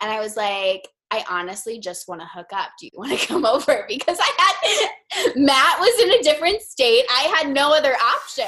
and I was like, I honestly just want to hook up. Do you want to come over? Because I had Matt was in a different state. I had no other option.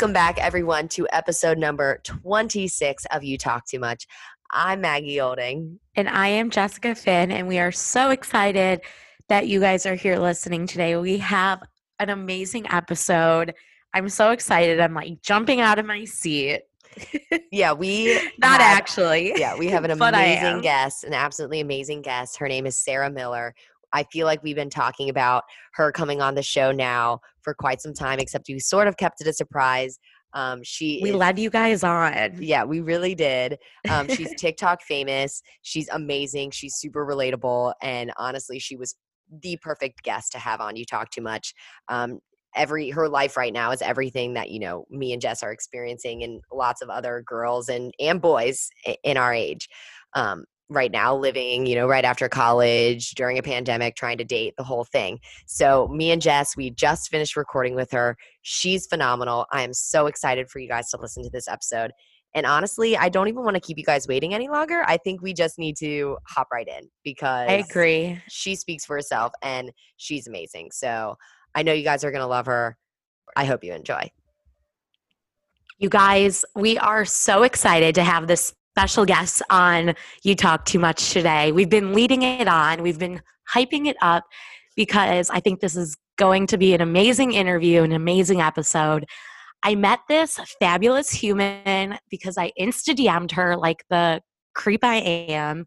Welcome back, everyone, to episode number 26 of You Talk Too Much. I'm Maggie Olding. And I am Jessica Finn, and we are so excited that you guys are here listening today. We have an amazing episode. I'm so excited. I'm like jumping out of my seat. Yeah, we Not have- actually. Yeah, we have an amazing guest, an absolutely amazing guest. Her name is Sarah Miller. I feel like we've been talking about her coming on the show now for quite some time, except we sort of kept it a surprise. Um, she We is- led you guys on. Yeah, we really did. Um, she's TikTok famous. She's amazing. She's super relatable, and honestly, she was the perfect guest to have on. You talk too much. Um, every her life right now is everything that you know me and Jess are experiencing, and lots of other girls and and boys in our age. Um, right now living you know right after college during a pandemic trying to date the whole thing so me and jess we just finished recording with her she's phenomenal i am so excited for you guys to listen to this episode and honestly, I don't even want to keep you guys waiting any longer. I think we just need to hop right in because I agree. She speaks for herself and she's amazing. So I know you guys are going to love her. I hope you enjoy. You guys, we are so excited to have this special guest on You Talk Too Much today. We've been leading it on, we've been hyping it up because I think this is going to be an amazing interview, an amazing episode. I met this fabulous human because I insta DM'd her like the creep I am.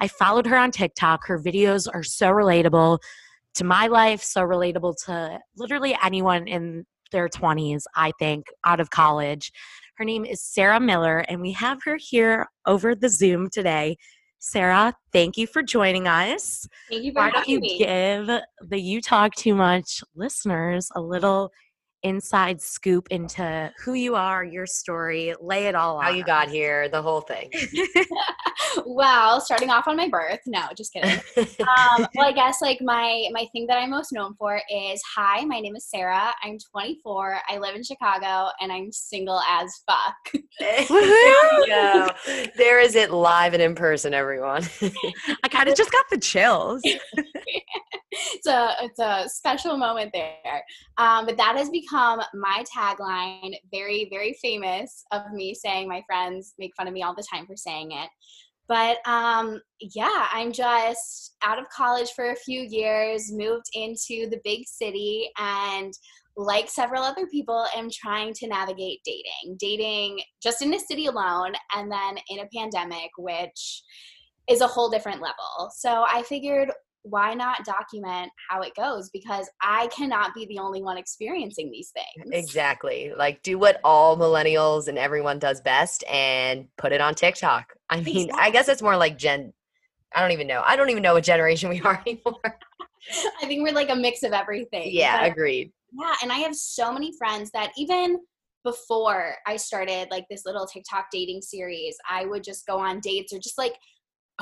I followed her on TikTok. Her videos are so relatable to my life, so relatable to literally anyone in their 20s, I think, out of college. Her name is Sarah Miller, and we have her here over the Zoom today. Sarah, thank you for joining us. Thank you for Why don't you me. give the You Talk Too Much listeners a little inside scoop into who you are, your story, lay it all out. How you got here, the whole thing. well, starting off on my birth. No, just kidding. um, well, I guess like my my thing that I'm most known for is hi, my name is Sarah. I'm 24. I live in Chicago, and I'm single as fuck. there you go. There is it live and in person, everyone. I kind of just got the chills. it's a it's a special moment there. Um, but that has become my tagline. Very very famous of me saying my friends make fun of me all the time for saying it. But um, yeah, I'm just out of college for a few years, moved into the big city, and like several other people, am trying to navigate dating. Dating just in the city alone, and then in a pandemic, which is a whole different level. So I figured why not document how it goes because I cannot be the only one experiencing these things. exactly. Like do what all millennials and everyone does best and put it on TikTok. I mean, I guess it's more like Gen I don't even know. I don't even know what generation we are anymore. I think we're like a mix of everything. yeah, But- agreed. yeah, and I have so many friends that even before I started like this little TikTok dating series, I would just go on dates or just like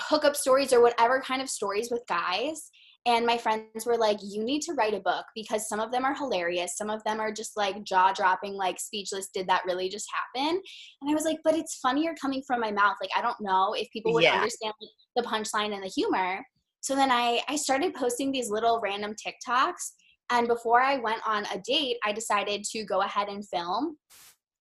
hookup stories or whatever kind of stories with guys. And my friends were like, you need to write a book because some of them are hilarious. Some of them are just like jaw dropping, like speechless. Did that really just happen? And I was like, but it's funnier coming from my mouth. Like, I don't know if people would Yeah. understand the punchline and the humor. So then I, I started posting these little random TikToks. And before I went on a date, I decided to go ahead and film.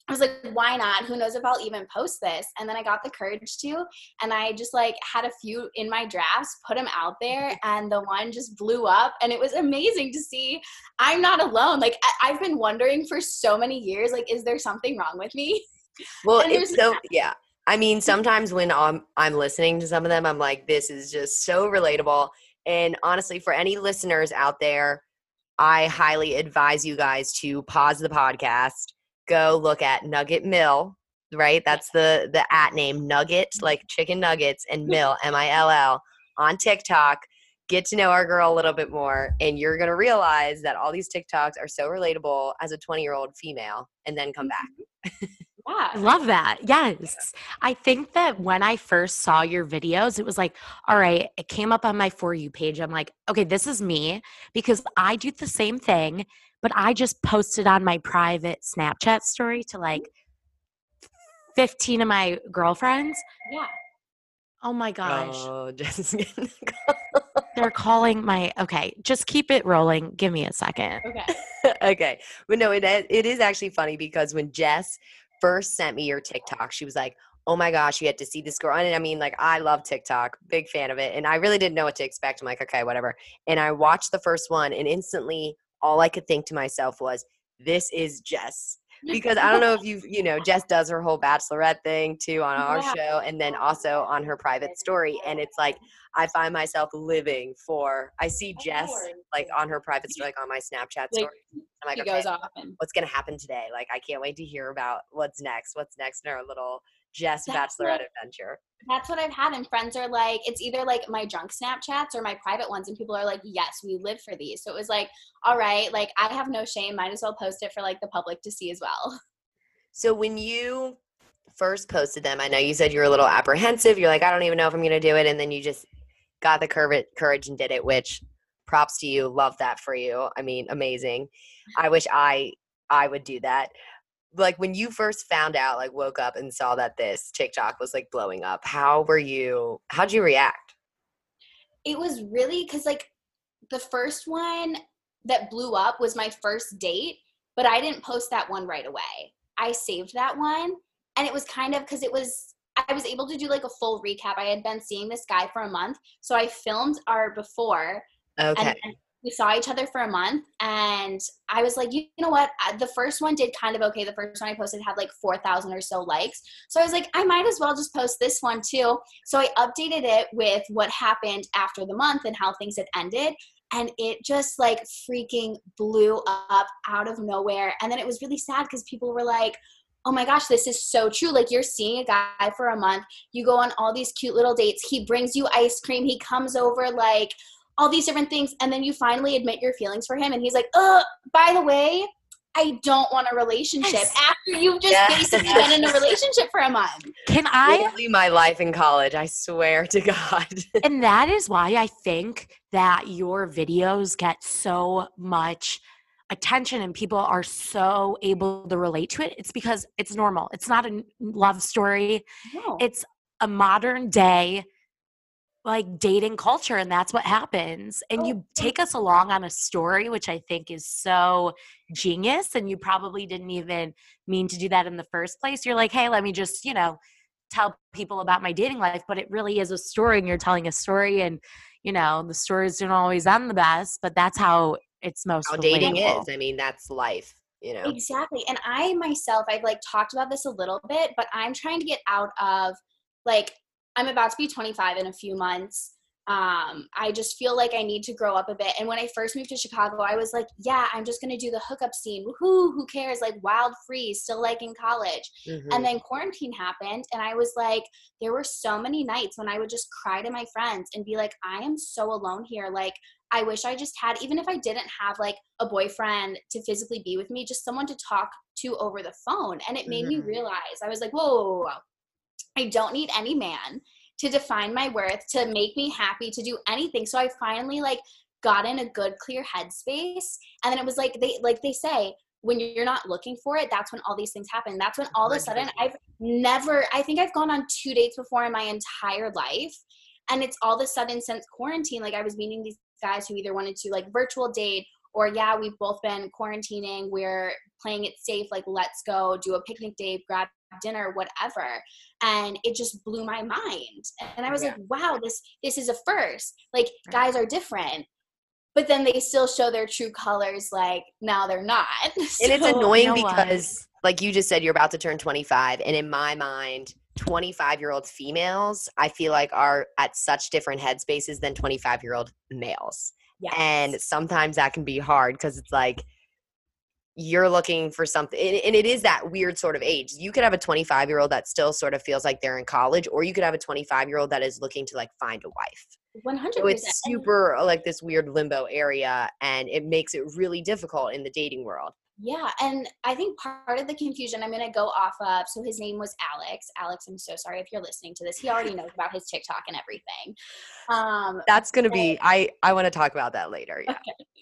I was like, why not? Who knows if I'll even post this? And then I got the courage to, and I just like had a few in my drafts, put them out there, and the one just blew up. And it was amazing to see I'm not alone. Like, I- I've been wondering for so many years, like, is there something wrong with me? Well, it's so yeah. I mean, sometimes when I'm I'm listening to some of them, I'm like, this is just so relatable. And honestly, for any listeners out there, I highly advise you guys to pause the podcast, go look at Nugget Mill right? That's the the at name Nugget, mm-hmm. like chicken nuggets, and mm-hmm. Mill M I L L on TikTok. Get to know our girl a little bit more, and you're gonna realize that all these TikToks are so relatable as a 20 year old female, and then come back. I mm-hmm. Yeah. love that. Yes. I think that when I first saw your videos, it was like, all right, it came up on my For You page. I'm like, okay, this is me because I do the same thing, but I just posted on my private Snapchat story to mm-hmm. like 15 of my girlfriends. Yeah. Oh my gosh. Oh, just They're calling my, okay, just keep it rolling. Give me a second. Okay. okay. But no, it it is actually funny because when Jess first sent me your TikTok, she was like, "Oh my gosh, you had to see this girl." And I mean, like, I love TikTok, big fan of it, and I really didn't know what to expect. I'm like, okay, whatever. And I watched the first one, and instantly, all I could think to myself was, "This is Jess." Because I don't know if you've, you know, Jess does her whole bachelorette thing too on our Yeah. show, and then also on her private story. And it's like I find myself living for. I see Jess like on her private story, like on my Snapchat story. I'm like, okay, goes off and what's gonna happen today? Like, I can't wait to hear about what's next. What's next in our little Jess That's Bachelorette what- adventure? that's what I've had. And friends are like, it's either like my junk Snapchats or my private ones. And people are like, yes, we live for these. So it was like, all right, like I have no shame. Might as well post it for like the public to see as well. So when you first posted them, I know you said you were a little apprehensive. You're like, I don't even know if I'm gonna do it, and then you just got the courage and did it. Which props to you. Love that for you. I mean, amazing. I wish I I would do that. Like when you first found out, like woke up and saw that this TikTok was like blowing up. How were you? How'd you react? It was really because like the first one that blew up was my first date, but I didn't post that one right away. I saved that one. And it was kind of because it was I was able to do like a full recap. I had been seeing this guy for a month. So I filmed our before Okay. and we saw each other for a month and i was like you know what? The first one did kind of okay. The first one i posted had like 4000 or so likes. So i was like i might as well just post this one too. So i updated it with what happened after the month and how things had ended and it just like freaking blew up out of nowhere. And then it was really sad because people were like oh my gosh, this is so true. Like you're seeing a guy for a month, you go on all these cute little dates, he brings you ice cream, he comes over like all these different things, and then you finally admit your feelings for him, and he's like, oh, by the way, I don't want a relationship Yes. after you've just Yes. basically been in a relationship for a month. Can I Literally my life in college. I swear to God. and that is why I think that your videos get so much attention and people are so able to relate to it. It's because it's normal. It's not a love story. No. It's a modern day like dating culture and that's what happens. And Oh, you oh. take us along on a story which I think is so genius and you probably didn't even mean to do that in the first place. You're like, "Hey, let me just, you know, tell people about my dating life, but it really is a story and you're telling a story and you know, the stories don't always end the best, but that's how it's most How dating is. I mean, that's life, you know. Exactly. And I myself, I've like talked about this a little bit, but I'm trying to get out of like, I'm about to be 25 in a few months. Um, I just feel like I need to grow up a bit. And when I first moved to Chicago, I was like, yeah, I'm just going to do the hookup scene. Woohoo, who cares? Like, wild free, still like in college. Mhm. And then quarantine happened, and I was like, there were so many nights when I would just cry to my friends and be like, I am so alone here. Like, I wish I just had, even if I didn't have like a boyfriend to physically be with me, just someone to talk to over the phone. And it made me Mhm. realize I was like, whoa, whoa, whoa, whoa. I don't need any man to define my worth, to make me happy, to do anything. So I finally like got in a good, clear headspace. And then it was like they like they say, when you're not looking for it, that's when all these things happen. That's when all of a sudden I've never I think I've gone on two dates before in my entire life. And it's all of a sudden since quarantine, like I was meeting these guys who either wanted to like virtual date or yeah, we've both been quarantining, we're playing it safe, like let's go do a picnic day, grab dinner, whatever. And it just blew my mind. And I was Yeah. like, wow, this this is a first. Like guys are different. But then they still show their true colors like now they're not. and it's annoying know what? because like you just said you're about to turn 25 and in my mind 25 year old females i feel like are at such different headspaces than 25 year old males Yes. and sometimes that can be hard because it's like you're looking for something and it is that weird sort of age you could have a 25 year old that still sort of feels like they're in college or you could have a 25 year old that is looking to like find a wife 100%. so it's super like this weird limbo area and it makes it really difficult in the dating world Yeah, and I think part of the confusion I'm gonna go off of. So his name was Alex. Alex, I'm so sorry if you're listening to this. He already knows about his TikTok and everything. Um, that's gonna be i i want to talk about that later yeah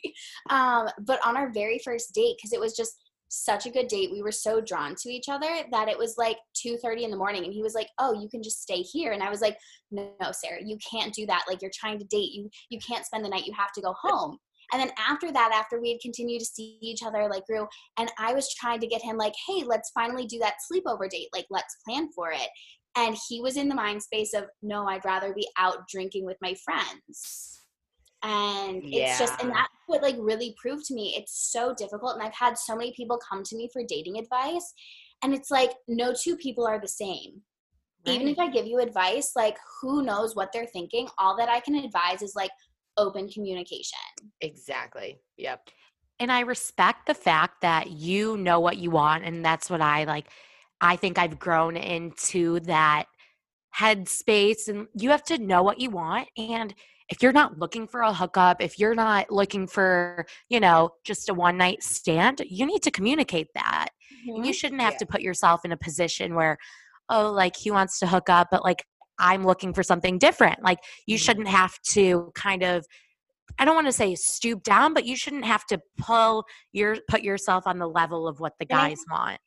um, but on our very first date, because it was just such a good date, we were so drawn to each other that it was like 2:30 in the morning, and he was like, "Oh, you can just stay here," and I was like, "No, Sarah, you can't do that. Like you're trying to date. You you can't spend the night. You have to go home." And then after that, after we had continued to see each other, like grew, and I was trying to get him like, "Hey, let's finally do that sleepover date. Like let's plan for it." And he was in the mind space of, "No, I'd rather be out drinking with my friends." and it's just and that's what like really proved to me it's so difficult and i've had so many people come to me for dating advice and it's like no two people are the same even if i give you advice like who knows what they're thinking all that i can advise is like open communication exactly yep and I respect the fact that you know what you want and that's what I like I think I've grown into that headspace and you have to know what you want and if you're not looking for a hookup, if you're not looking for, you know, just a one night stand, you need to communicate that. And you mm-hmm, shouldn't have Yeah. to put yourself in a position where, oh, like he wants to hook up, but like I'm looking for something different. Like you Mhm. shouldn't have to kind of I don't want to say stoop down, but you shouldn't have to pull your put yourself on the level of what the guys want.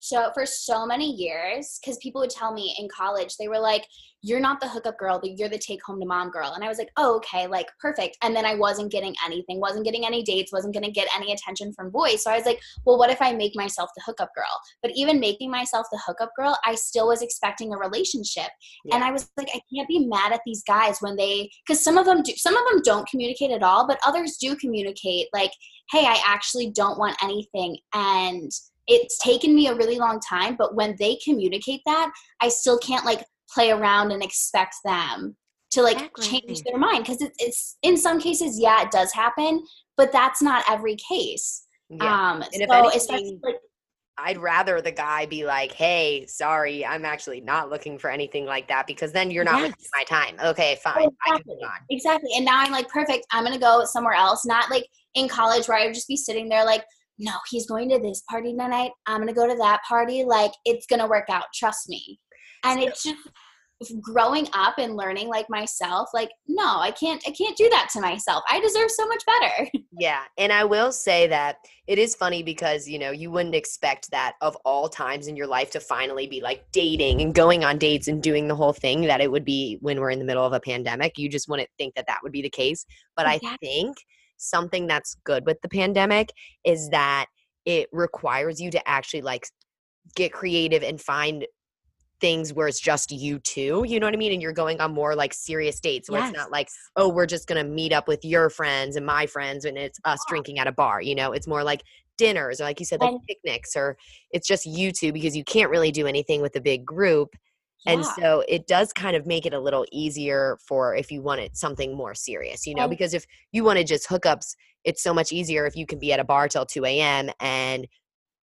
So for so many years, because people would tell me in college, they were like, "You're not the hookup girl, but you're the take home to mom girl," and I was like, "Oh, okay, like perfect." And then I wasn't getting anything, wasn't getting any dates, wasn't going to get any attention from boys. So I was like, "Well, what if I make myself the hookup girl?" But even making myself the hookup girl, I still was expecting a relationship, and I was like, I can't be mad at these guys when they, because some of them do, some of them don't communicate at all, but others do communicate. Like, hey, I actually don't want anything, and it's taken me a really long time but when they communicate that i still can't like play around and expect them to like change their mind because it's, it's in some cases yeah it does happen but that's not every case yeah um And if so anything- especially like I'd rather the guy be like, "Hey, sorry, I'm actually not looking for anything like that," because then you're not wasting my time. Okay, fine, exactly. exactly and now i'm like perfect i'm gonna go somewhere else not like in college where i would just be sitting there like no he's going to this party tonight. I'm gonna go to that party. Like it's gonna work out. Trust me. And it's just growing up and learning like myself like no i can't i can't do that to myself. I deserve so much better. Yeah, and I will say that it is funny because you know you wouldn't expect that of all times in your life to finally be like dating and going on dates and doing the whole thing that it would be when we're in the middle of a pandemic. You just wouldn't think that that would be the case. But I think something that's good with the pandemic is that it requires you to actually like get creative and find things where it's just you two you know what i mean? And you're going on more like serious dates where it's not like oh we're just gonna meet up with your friends and my friends and it's us drinking at a bar you know? It's more like dinners or like you said like And- picnics or it's just you two because you can't really do anything with a big group and so it does kind of make it a little easier for if you wanted something more serious you know And- because if you wanted just hookups it's so much easier if you can be at a bar till 2 a.m and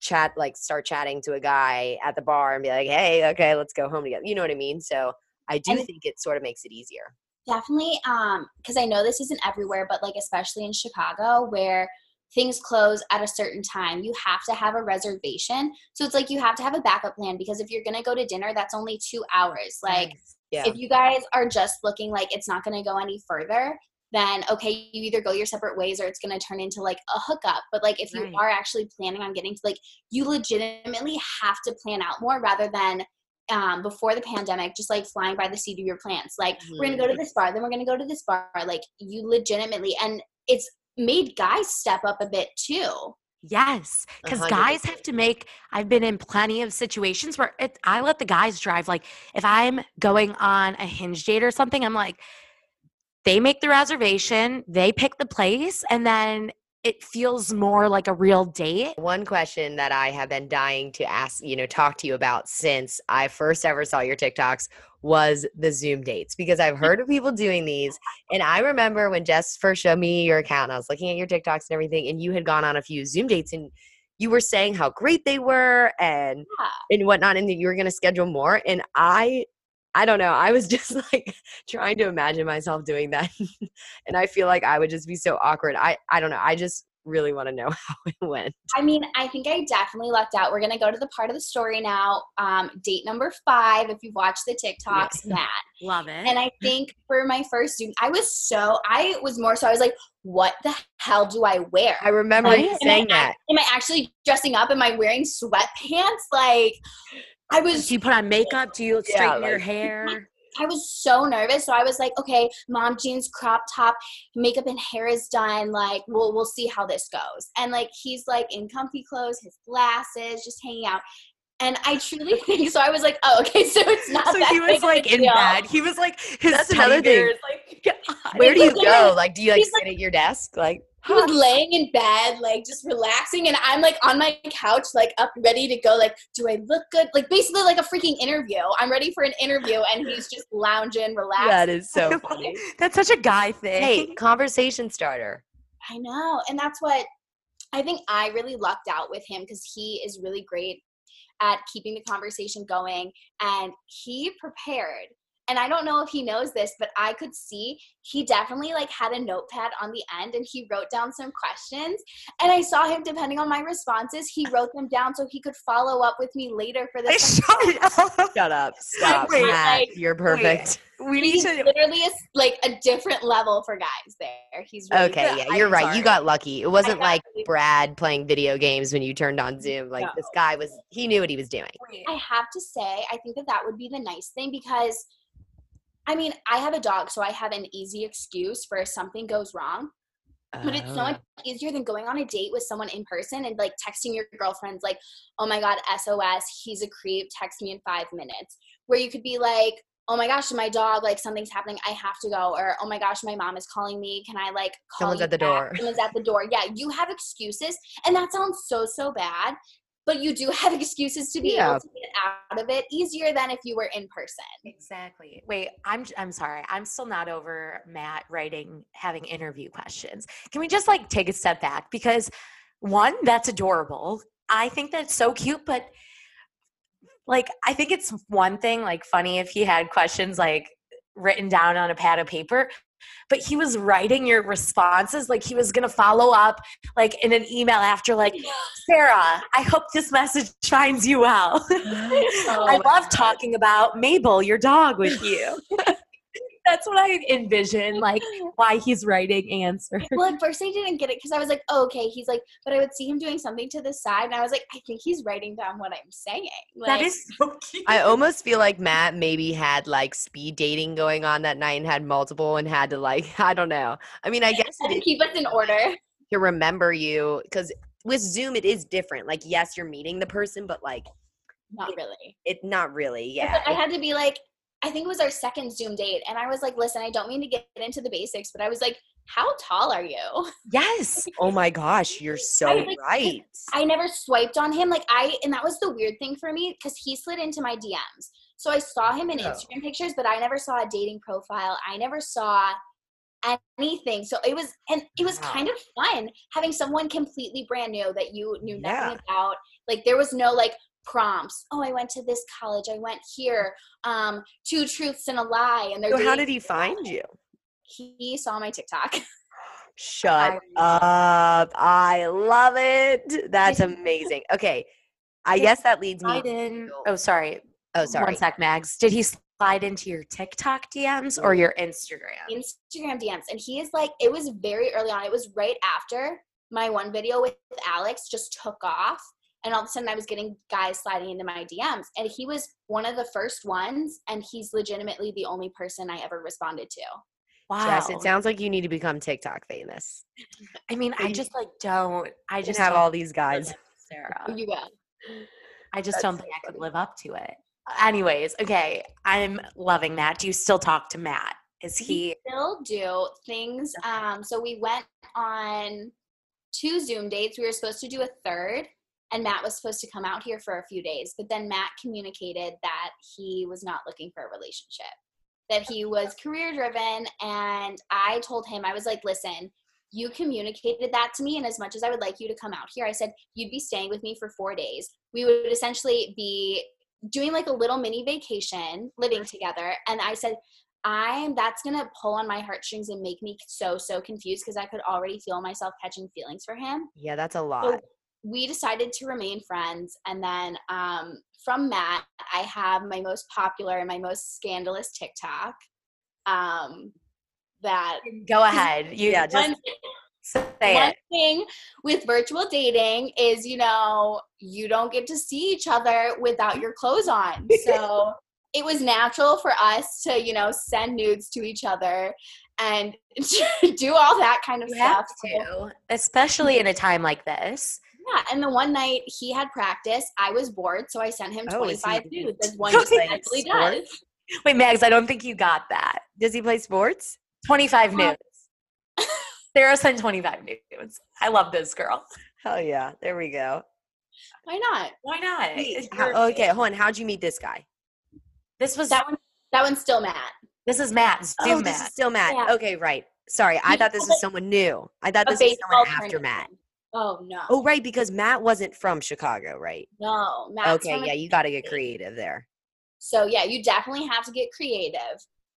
chat like start chatting to a guy at the bar and be like hey okay let's go home together you know what i mean? So i do think it sort of makes it easier. Definitely um because i know this isn't everywhere but like especially in chicago where things close at a certain time you have to have a reservation so it's like you have to have a backup plan because if you're gonna go to dinner that's only two hours like yeah if you guys are just looking like it's not gonna go any further then okay you either go your separate ways or it's gonna turn into like a hookup but like if you Right. are actually planning on getting to like you legitimately have to plan out more rather than um, before the pandemic, just like flying by the seat of your plants. Like, we're gonna go to this bar, then we're gonna go to this bar. Like, you legitimately, and it's made guys step up a bit too. Yes, because guys have to make. I've been in plenty of situations where it, I let the guys drive. Like if I'm going on a hinge date or something, I'm like, they make the reservation, they pick the place, and then it feels more like a real date. One question that I have been dying to ask, you know, talk to you about since I first ever saw your TikToks was the Zoom dates because I've heard of people doing these. And I remember when Jess first showed me your account, I was looking at your TikToks and everything, and you had gone on a few Zoom dates and you were saying how great they were and Yeah. and whatnot, and that you were gonna schedule more. And I I don't know. I was just like trying to imagine myself doing that. and I feel like I would just be so awkward. I I don't know. I just really want to know how it went. I mean, I think I definitely lucked out. We're gonna go to the part of the story now. Um, date number five. If you've watched the TikToks, Matt. Love it. And I think for my first student, I was so I was more so I was like, what the hell do I wear? I remember Right? you Am I saying that. Am I actually dressing up? Am I wearing sweatpants? Like I was do you put on makeup? Do you Yeah, straighten your hair? I was so nervous. So I was like, okay, mom jeans, crop top, makeup and hair is done. Like, we'll we'll see how this goes. And like he's like in comfy clothes, his glasses, just hanging out. And I truly think so. I was like, oh, okay, so it's not So that he was of like in deal. bed. He was like his That's another thing. tigers, Like, God. Where do you go? Like, do you like he's sit at your desk? Like, He was laying in bed, like just relaxing, and I'm like on my couch, like up, ready to go. Like, do I look good? Like, basically, like a freaking interview. I'm ready for an interview, and he's just lounging, relaxing. that is so funny. That's such a guy thing. hey, conversation starter. I know. And that's what I think I really lucked out with him because he is really great at keeping the conversation going and he prepared. And I don't know if he knows this, but I could see he definitely like had a notepad on the end and he wrote down some questions. And I saw him, depending on my responses, he wrote them down so he could follow up with me later for the Shut up. Shut up. Stop. Wait, Matt. like- You're perfect. We need He's to. literally a, like a different level for guys there. He's really Okay, good. yeah, I'm you're right. sorry. You got lucky. It wasn't like really- Brad playing video games when you turned on Zoom. Like No. this guy was, he knew what he was doing. I have to say, I think that that would be the nice thing because, I mean, I have a dog, so I have an easy excuse for if something goes wrong. But it's so Oh. much easier than going on a date with someone in person and like texting your girlfriends, like, oh my God, SOS, he's a creep, text me in five minutes. Where you could be like, oh my gosh, my dog, like something's happening, I have to go. Or, oh my gosh, my mom is calling me, can I like call Someone's at the back? door. Someone's at the door. Yeah, you have excuses. And that sounds so, so bad. But you do have excuses to be Yeah. able to get out of it easier than if you were in person. Exactly. Wait, I'm I'm sorry. I'm still not over Matt writing having interview questions. Can we just like take a step back because one, that's adorable. I think that's so cute, but like I think it's one thing like funny if he had questions like written down on a pad of paper, but he was writing your responses like he was going to follow up like in an email after like Sarah, I hope this message finds you well. I oh love talking about Mabel, your dog, with you. That's what I envision, like why he's writing answers. Well, at first I didn't get it because I was like, oh, okay. He's like, but I would see him doing something to the side, and I was like, I think he's writing down what I'm saying. Like, that is so cute. I almost feel like Matt maybe had like speed dating going on that night and had multiple and had to like, I don't know. I mean, I guess it to keep us in order. to remember you because with Zoom it is different. Like, yes, you're meeting the person, but like, Not really. it not really. But Yeah. I had to be like, I think it was our second Zoom date, and I was like, listen, I don't mean to get into the basics, but I was like, how tall are you? yes. Oh my gosh, you're so I, like, right. I never swiped on him. Like I, and that was the weird thing for me because he slid into my DMs. So I saw him in Oh. Instagram pictures, but I never saw a dating profile. I never saw anything. So it was, and it was Wow. kind of fun having someone completely brand new that you knew nothing Yeah. about. Like there was no like prompts. Oh, I went to this college. I went here. Um, two truths and a lie. And they're So how did he find you? he saw my TikTok. Shut up. I love it. That's amazing. Okay. I guess that leads me. Slide in. Oh, sorry. Oh, sorry. One sec, Mags. Did he slide into your TikTok DMs or your Instagram? Instagram DMs. And he is like, it was very early on. It was right after my one video with Alex just took off. And all of a sudden I was getting guys sliding into my DMs. And he was one of the first ones. And he's legitimately the only person I ever responded to. Wow. Jess, it sounds like you need to become TikTok famous. I mean, I just like don't. I just just have all these guys. Sarah. You will. I just That's don't so think I could live up to it. Anyways, okay, I'm loving that. Do you still talk to Matt? Is he? Still do things. Um, so we went on two Zoom dates. We were supposed to do a third. And Matt was supposed to come out here for a few days, but then Matt communicated that he was not looking for a relationship. that he was career driven and i told him i was like listen you communicated that to me and as much as i would like you to come out here i said you'd be staying with me for four days we would essentially be doing like a little mini vacation living together and i said i'm that's gonna pull on my heartstrings and make me so so confused because i could already feel myself catching feelings for him Yeah, that's a lot. We decided to remain friends and then um, from matt i have my most popular and my most scandalous tiktok um, that Go ahead. You Yeah, just one, say one it. thing with virtual dating is you know you don't get to see each other without your clothes on so it was natural for us to you know send nudes to each other and do all that kind of You stuff have to, especially in a time like this. Yeah, and the one night he had practice, I was bored, so I sent him Oh, is he- 25 nudes, as one He just plays naturally does. Wait, Mags, I don't think you got that. Does he play sports? 25 Uh, nudes. Sarah sent 25 nudes. I love this girl. Hell yeah. There we go. Why not? Why not? Wait, how- okay, hold on. How'd you meet this guy? This was That one, that one's still Matt. this is Matt. Zoom oh, this is still Matt. Yeah. Okay, right. Sorry, I thought this was someone new. I thought this was someone after tournament. Matt. Oh no, Oh, right, because Matt wasn't from Chicago, right? no, Matt's okay, from yeah, you got to get creative there. So yeah, you definitely have to get creative.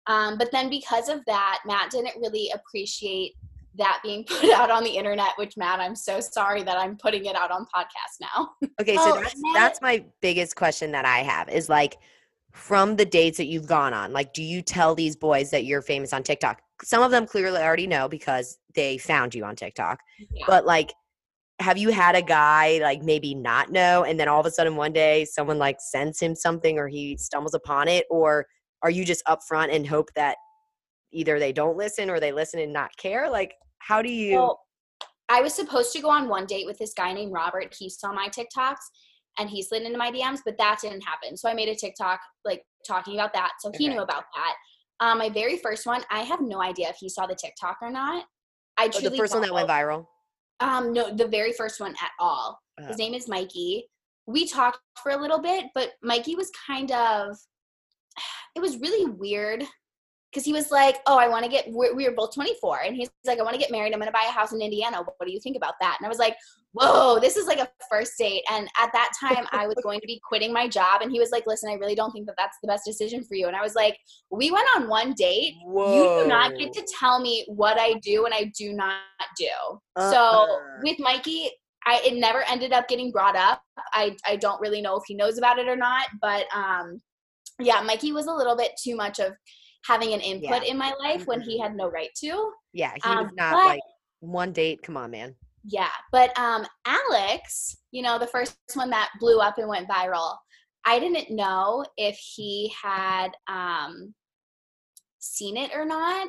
Um, but then because of that, Matt didn't really appreciate that being put out on the internet. Which Matt, I'm so sorry that I'm putting it out on podcast now. Okay, so Oh, that's Matt- that's my biggest question that I have is like from the dates that you've gone on, like do you tell these boys that you're famous on TikTok? Some of them clearly already know because they found you on TikTok. Yeah. But like have you had a guy like maybe not know and then all of a sudden one day someone like sends him something or he stumbles upon it or are you just upfront and hope that either they don't listen or they listen and not care? Like how do you Well, I was supposed to go on one date with this guy named Robert. He saw my TikToks and he slid into my DMs, but that didn't happen. So I made a TikTok like talking about that. So he knew about that. Um, my very first one, I have no idea if he saw the TikTok or not. I oh, truly the first one that went viral? Um, no, the very first one at all. Uh. His name is Mikey. We talked for a little bit, but Mikey was kind of, it was really weird because he was like, "Oh, I want to get." We're, we were both 24, and he's like, "I want to get married. I'm going to buy a house in Indiana. What do you think about that?" And I was like, "Whoa, this is like a first date." And at that time, I was going to be quitting my job, and he was like, "Listen, I really don't think that that's the best decision for you." And I was like, "We went on one date. You do not get to tell me what I do and I do not do." So Uh-uh. with Mikey, I it never ended up getting brought up. I I don't really know if he knows about it or not, but um yeah, Mikey was a little bit too much of having an input in my life when he had no right to. Yeah, he was Um, not but- like one date. Come on, man. Yeah, but um Alex, you know, the first one that blew up and went viral. I didn't know if he had um seen it or not.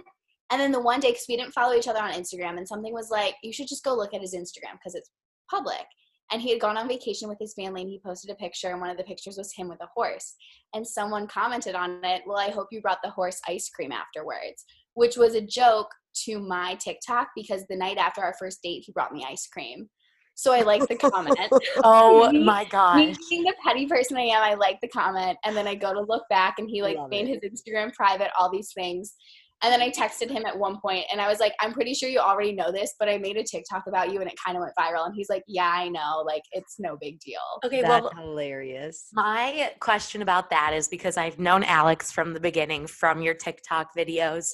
And then the one day, because we didn't follow each other on Instagram, and something was like, you should just go look at his Instagram because it's public. And he had gone on vacation with his family and he posted a picture, and one of the pictures was him with a horse. And someone commented on it, Well, I hope you brought the horse ice cream afterwards, which was a joke to my TikTok because the night after our first date, he brought me ice cream. So I liked the comment. Oh my gosh. being the petty person I am, I like the comment, and then I go to look back, and he like Love made it. his Instagram private, all these things, and then I texted him at one point, and I was like, "I'm pretty sure you already know this, but I made a TikTok about you, and it kind of went viral." And he's like, "Yeah, I know, like it's no big deal." Okay, That's well, hilarious. my question about that is because I've known Alex from the beginning from your TikTok videos.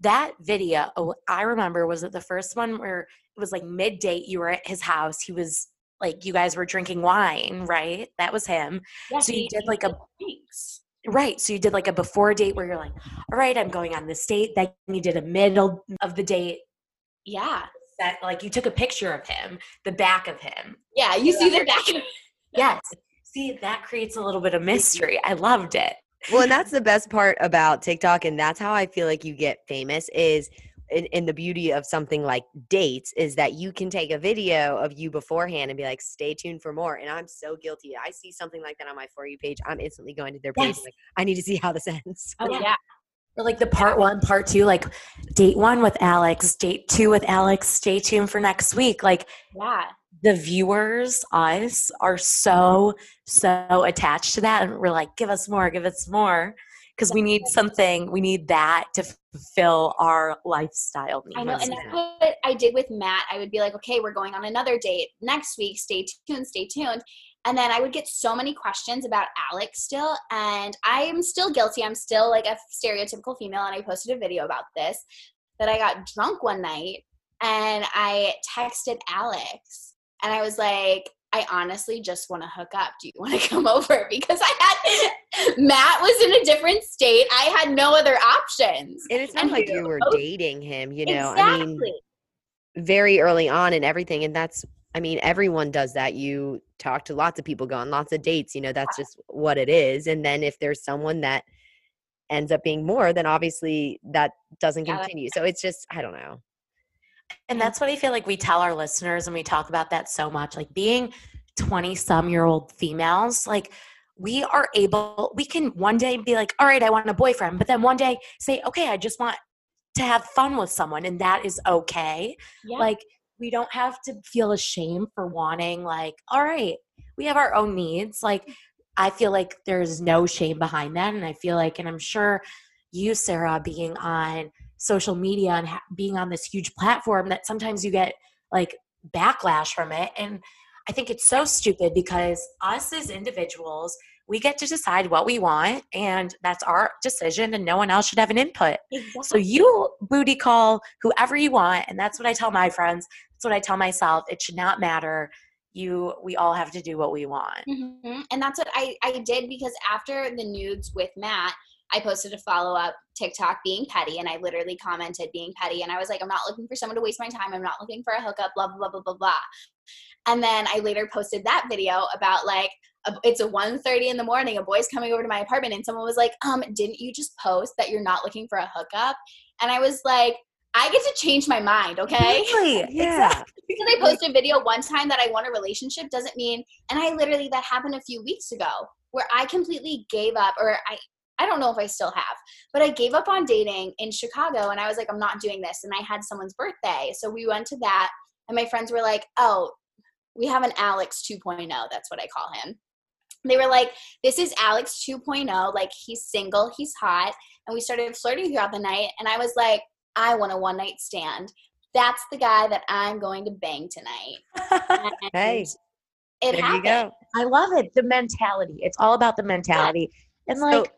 That video, oh, I remember, was it the first one where it was like mid date? You were at his house. He was like, you guys were drinking wine, right? That was him. Yeah, So you he- did like a- thanks. Right. So you did like a before date where you're like, all right, I'm going on this date. Then you did a middle of the date Yeah, that like you took a picture of him, the back of him. yeah, you see the back. of Yes. See, that creates a little bit of mystery. I loved it. Well, and that's the best part about TikTok, and that's how I feel like you get famous is in, in the beauty of something like dates is that you can take a video of you beforehand and be like, stay tuned for more. And I'm so guilty. I see something like that on my For You page. I'm instantly going to their page. Yes. Like, I need to see how this ends. Oh Yeah. yeah, Or like the part one, part two, like date one with Alex, date two with Alex, stay tuned for next week. Like yeah. the viewers, us, are so, so attached to that. And we're like, give us more, give us more. Because we need something. We need that to fulfill our lifestyle needs. I know, and that's what I did with Matt. I would be like, okay, we're going on another date next week. Stay tuned, stay tuned. And then I would get so many questions about Alex still. And I'm still guilty. I'm still like a stereotypical female. And I posted a video about this that I got drunk one night and I texted Alex and I was like, I honestly just want to hook up. Do you want to come over? Because I had Matt was in a different state. I had no other options. And it's not And like you were dating him, you know. I mean, very early on and everything and that's i mean everyone does that you talk to lots of people go on lots of dates you know that's just what it is and then if there's someone that ends up being more then obviously that doesn't continue so it's just i don't know And that's what I feel like we tell our listeners, and we talk about that so much. Like being 20 some year old females, like we are able, we can one day be like, all right, I want a boyfriend. But then one day say, okay, I just want to have fun with someone. And that is okay. yeah. Like we don't have to feel ashamed for wanting, like, all right, we have our own needs. Like I feel like there's no shame behind that. And I feel like, and I'm sure you, Sarah, being on social media and ha- being on this huge platform that sometimes you get like backlash from it and i think it's so stupid because us as individuals we get to decide what we want and that's our decision and no one else should have an input exactly. so you booty call whoever you want and that's what i tell my friends that's what i tell myself it should not matter you we all have to do what we want Mhm. And that's what I, I did because after the nudes with Matt, I posted a follow up TikTok being petty and I literally commented being petty. And I was like, I'm not looking for someone to waste my time. I'm not looking for a hookup, blah, blah, blah, blah, blah, blah. And then I later posted that video about like, a, it's a 1.30 in the morning, a boy's coming over to my apartment and someone was like, um, didn't you just post that you're not looking for a hookup? And I was like, I get to change my mind, okay? yeah because I posted a video one time that I want a relationship doesn't mean and I literally that happened a few weeks ago where I completely gave up or I I don't know if I still have, but I gave up on dating in Chicago and I was like I'm not doing this and I had someone's birthday. So we went to that and my friends were like, "Oh, we have an Alex 2.0, that's what I call him." They were like, "This is Alex 2.0, like he's single, he's hot." And we started flirting throughout the night and I was like, "I want a one night stand." That's the guy that I'm going to bang tonight. And hey it there happened. you go i love it the mentality it's all about the mentality and So- like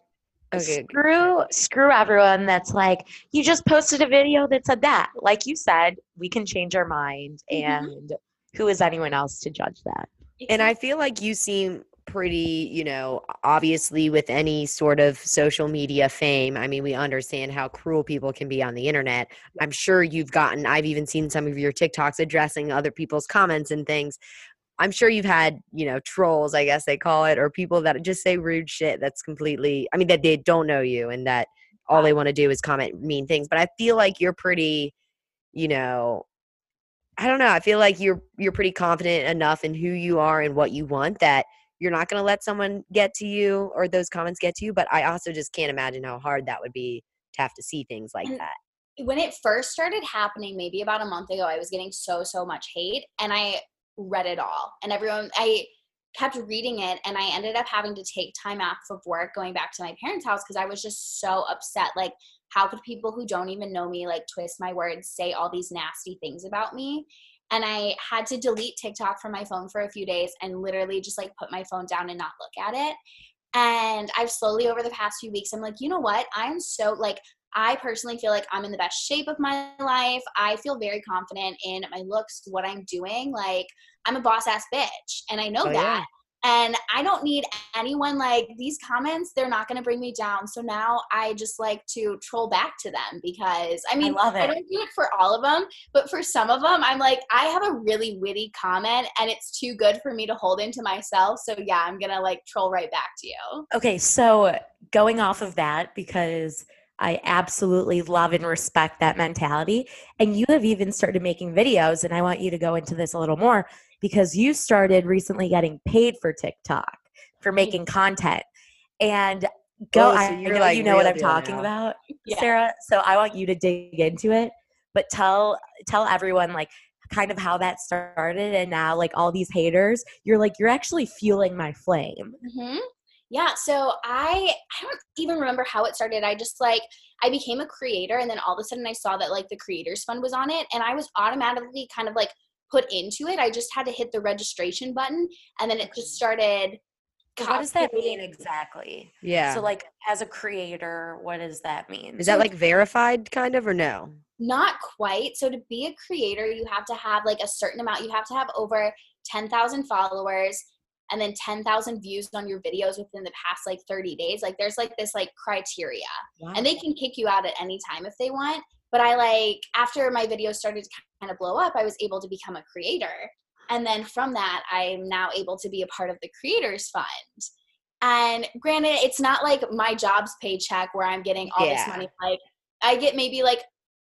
okay screw screw everyone that's like you just posted a video that said that like you said we can change our mind Mhm. and who is anyone else to judge that and I feel like you seem pretty, you know, obviously with any sort of social media fame. I mean, we understand how cruel people can be on the internet. I'm sure you've gotten, I've even seen some of your TikToks addressing other people's comments and things. I'm sure you've had, you know, trolls, I guess they call it, or people that just say rude shit that's completely, I mean, that they don't know you and that all they want to do is comment mean things. But I feel like you're pretty, you know, I don't know. I feel like you're you're pretty confident enough in who you are and what you want that you're not going to let someone get to you or those comments get to you. But I also just can't imagine how hard that would be to have to see things like that. when it first started happening, maybe about a month ago, I was getting so, so much hate and I read it all. And everyone, I kept reading it and I ended up having to take time off of work going back to my parents' house because I was just so upset. Like, how could people who don't even know me like twist my words, say all these nasty things about me? And I had to delete TikTok from my phone for a few days and literally just like put my phone down and not look at it. And I've slowly over the past few weeks, I'm like, you know what? I'm so like, I personally feel like I'm in the best shape of my life. I feel very confident in my looks, what I'm doing. Like, I'm a boss ass bitch, and I know Oh, that. yeah. And I don't need anyone like these comments, they're not going to bring me down. So now I just like to troll back to them because I mean, love I don't do it for all of them, but for some of them, I'm like, I have a really witty comment and it's too good for me to hold into myself. So yeah, I'm to like troll right back to you. okay so going off of that because i absolutely love and respect that mentality and you have even started making videos and i want you to go into this a little more because you started recently getting paid for tiktok for making content and go Oh, so I, I you're, know like, you know what i'm talking now. about Yeah. sarah so i want you to dig into it but tell tell everyone like kind of how that started and now like all these haters you're like you're actually fueling my flame hmm Yeah, so I I don't even remember how it started. I just like I became a creator and then all of a sudden I saw that like the creators fund was on it and I was automatically kind of like put into it. I just had to hit the registration button and then it just started So what does that mean exactly? Yeah. So like as a creator, what does that mean? is that like verified kind of or no? Not quite. So to be a creator, you have to have like a certain amount. You have to have over 10,000 followers and then 10,000 views on your videos within the past like 30 days. Like there's like this like criteria. And they can kick you out at any time if they want. But I like after my videos started to kind of blow up, I was able to become a creator. And then from that, I'm now able to be a part of the creators fund. And granted, it's not like my job's paycheck where I'm getting all Yeah. this money. Like I get maybe like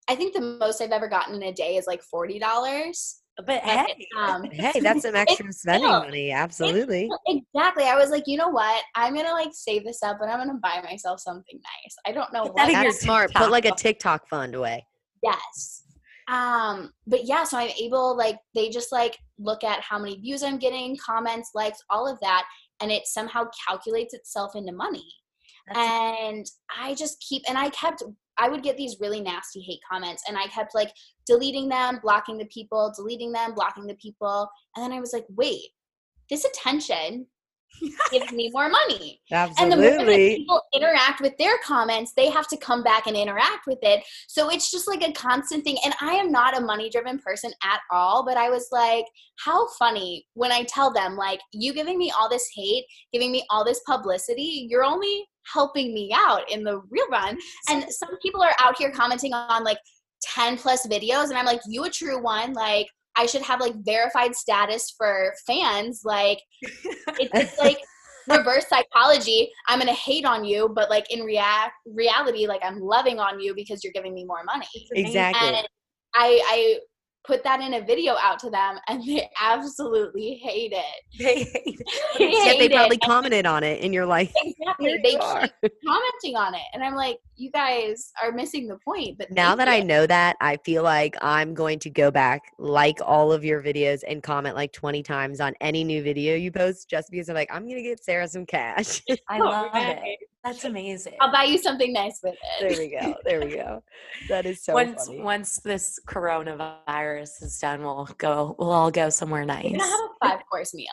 I think the most I've ever gotten in a day is like forty dollars. But hey, Um, Hey, that's some extra spending still- money. Absolutely. exactly. I was like, you know what? I'm gonna like save this up, and I'm gonna buy myself something nice. I don't know Put what. that in your That's smart. Put like a. TikTok fund away. Yes. Um, but yeah, so I'm able like they just like look at how many views I'm getting, comments, likes, all of that, and it somehow calculates itself into money. That's- And I just keep and I kept I would get these really nasty hate comments and I kept like deleting them, blocking the people, deleting them, blocking the people. And then I was like, wait, this attention gives me more money. Absolutely. And the moment that people interact with their comments, they have to come back and interact with it. So it's just like a constant thing. And I am not a money driven person at all, but I was like, how funny when I tell them, like, you giving me all this hate, giving me all this publicity, you're only helping me out in the real run. And some people are out here commenting on like 10 plus videos, and I'm like, you a true one. Like, I should have like verified status for fans. Like, it's, it's like reverse psychology. I'm gonna hate on you, but like in react reality, like I'm loving on you because you're giving me more money. Exactly. And I I put that in a video out to them, and they absolutely hate it. they hate They Yet they probably it. commented on it, and you're like, Exactly. "Here They you are." keep commenting on it, and I'm like, you guys are missing the point. But now thank that I know that, I feel like I'm going to go back, like all of your videos, and comment like 20 times on any new video you post, just because I'm like, I'm gonna get Sarah some cash. I love right. it. That's amazing. I'll buy you something nice with it. there we go. There we go. That is so once funny. once this coronavirus is done, we'll go. We'll all go somewhere We're nice. gonna have a five course meal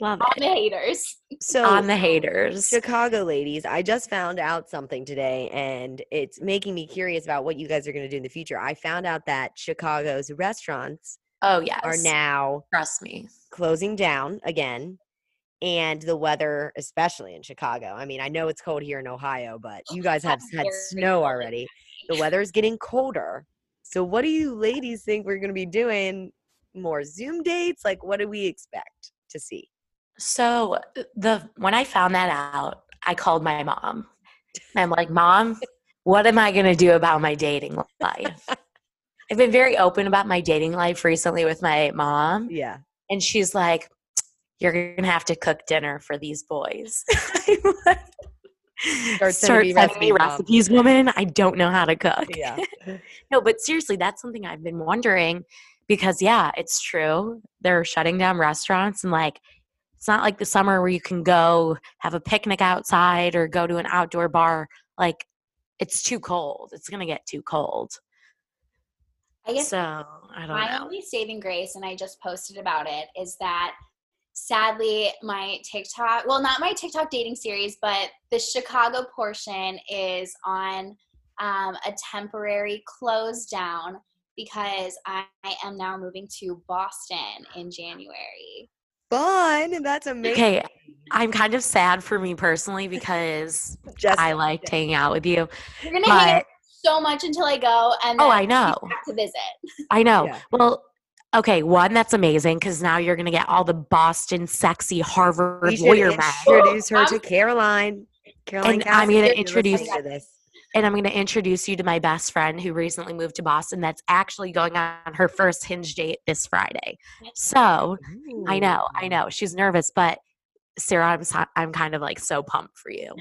Love on it. the haters. So On the haters. Chicago ladies, I just found out something today and it's making me curious about what you guys are going to do in the future. I found out that Chicago's restaurants Oh yes. are now Trust me. closing down again and the weather especially in Chicago. I mean, I know it's cold here in Ohio, but you guys have had snow already. The weather is getting colder. So what do you ladies think we're going to be doing? More Zoom dates? Like what do we expect to see? So uh, the when I found that out, I called my mom. I'm like, Mom, what am I gonna do about my dating life? I've been very open about my dating life recently with my mom, Yeah. and she's like, "You're gonna have to cook dinner for these boys." Start Start sending me sending me recipes, Mom. woman. I don't know how to cook. Yeah. No, but seriously, that's something I've been wondering because yeah, it's true. They're shutting down restaurants and like it's not like the summer where you can go have a picnic outside or go to an outdoor bar. Like it's too cold. It's going to get too cold. I guess So, I don't my know. only saving grace, and I just posted about it, is that sadly my TikTok, well, not my TikTok dating series, but the Chicago portion is on um, a temporary close down because I, I am now moving to Boston in January. Fun. That's amazing. Okay, I'm kind of sad for me personally because Just I liked hanging out with you. You're gonna hate But it so much until I go, and oh, I know. back to visit. I know. Yeah. Well, okay, one that's amazing because now you're gonna get all the Boston sexy Harvard lawyer men, introduce her to Caroline. Caroline, And I'm gonna if you're introduce- to this. and I'm gonna introduce you to my best friend who recently moved to Boston. That's actually going on her first hinge date this Friday. So I know, I know, she's nervous, but Sarah, I'm so- I'm kind of like so pumped for you.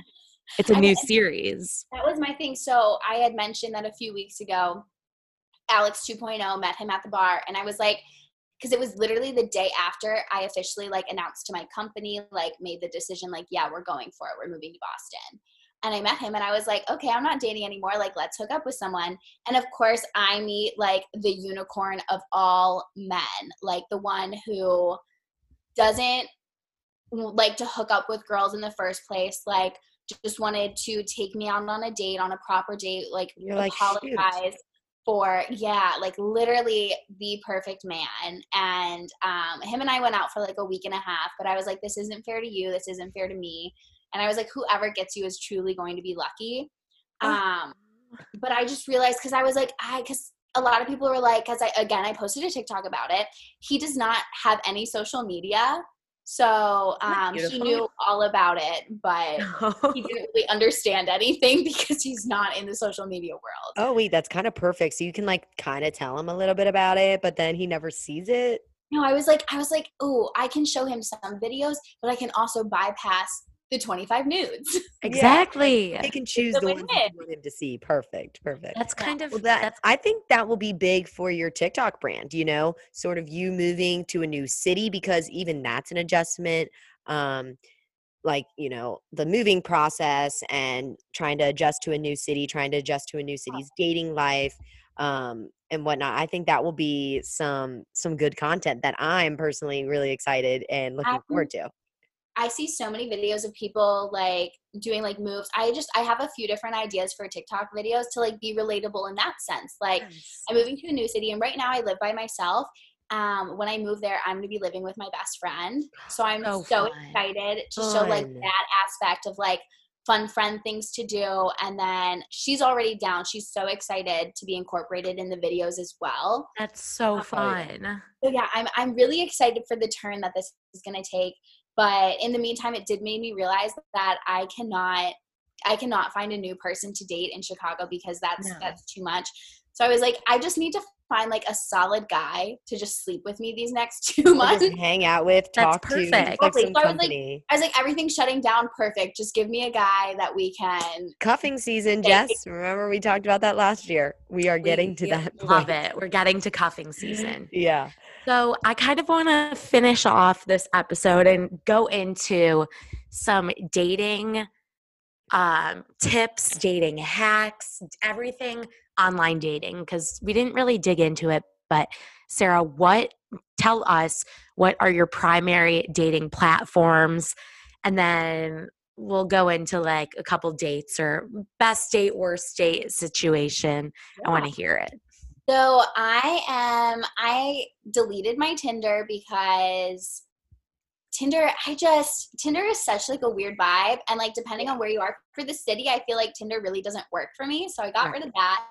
It's a I new know. series. That was my thing. So I had mentioned that a few weeks ago, Alex 2.0 met him at the bar, and I was like, because it was literally the day after I officially like announced to my company, like made the decision, like, yeah, we're going for it. We're moving to Boston. And I met him and I was like, okay, I'm not dating anymore. Like, let's hook up with someone. And of course, I meet like the unicorn of all men, like the one who doesn't like to hook up with girls in the first place, like just wanted to take me out on a date, on a proper date, like You're like, apologize for yeah like literally the perfect man. And um him and i went out for like a week and a half but i was like this isn't fair to you. This isn't fair to me. And i was like whoever gets you is truly going to be lucky. Oh. um but i just realized because i was like i because a lot of people were like because i again i posted a tiktok about it. He does not have any social media so um he knew all about it but he didn't really understand anything because he's not in the social media world oh wait, that's kind of perfect. So you can like kind of tell him a little bit about it, but then he never sees it. No, I was like, I was like, oh, I can show him some videos, but I can also bypass the 25 nudes. exactly. They can choose a the ones that win-win. you want him to see. Perfect. Perfect. That's kind of Well, that that's I think that will be big for your TikTok brand. You know, sort of you moving to a new city because even that's an adjustment. Um, like you know, the moving process and trying to adjust to a new city, trying to adjust to a new city's dating life, um, and whatnot. I think that will be some some good content that I'm personally really excited and looking I'm- forward to. I see so many videos of people like doing like moves. I just I have a few different ideas for TikTok videos to like be relatable in that sense. Like I'm moving to a new city and right now I live by myself. Um, when I move there, I'm gonna be living with my best friend. So I'm So so, fun. excited to show like that aspect of like fun friend things to do. And then she's already down. She's so excited to be incorporated in the videos as well. that's so Oh, yeah. fun. So yeah, I'm I'm really excited for the turn that this is gonna take. But in the meantime, it did make me realize that I cannot I cannot find a new person to date in Chicago because that's No. that's too much. So I was like, I just need to find like a solid guy to just sleep with me these next two Or months. just hang out with, talk to, perfect. like Exactly. some So I was like. I was like, everything's shutting down perfect. Just give me a guy that we can Cuffing season, Thank Jess. Remember we talked about that last year. We are getting to We that Love point. it. We're getting to cuffing season. Yeah. So I kind of want to finish off this episode and go into some dating um, tips, dating hacks, everything online dating because we didn't really dig into it. But Sarah, what tell us what are your primary dating platforms, and then we'll go into like a couple dates or best date, worst date situation. I want to hear it. So I am I deleted my Tinder because Tinder I just Tinder is such like a weird vibe and like depending on where you are for the city I feel like Tinder really doesn't work for me so I got rid of that.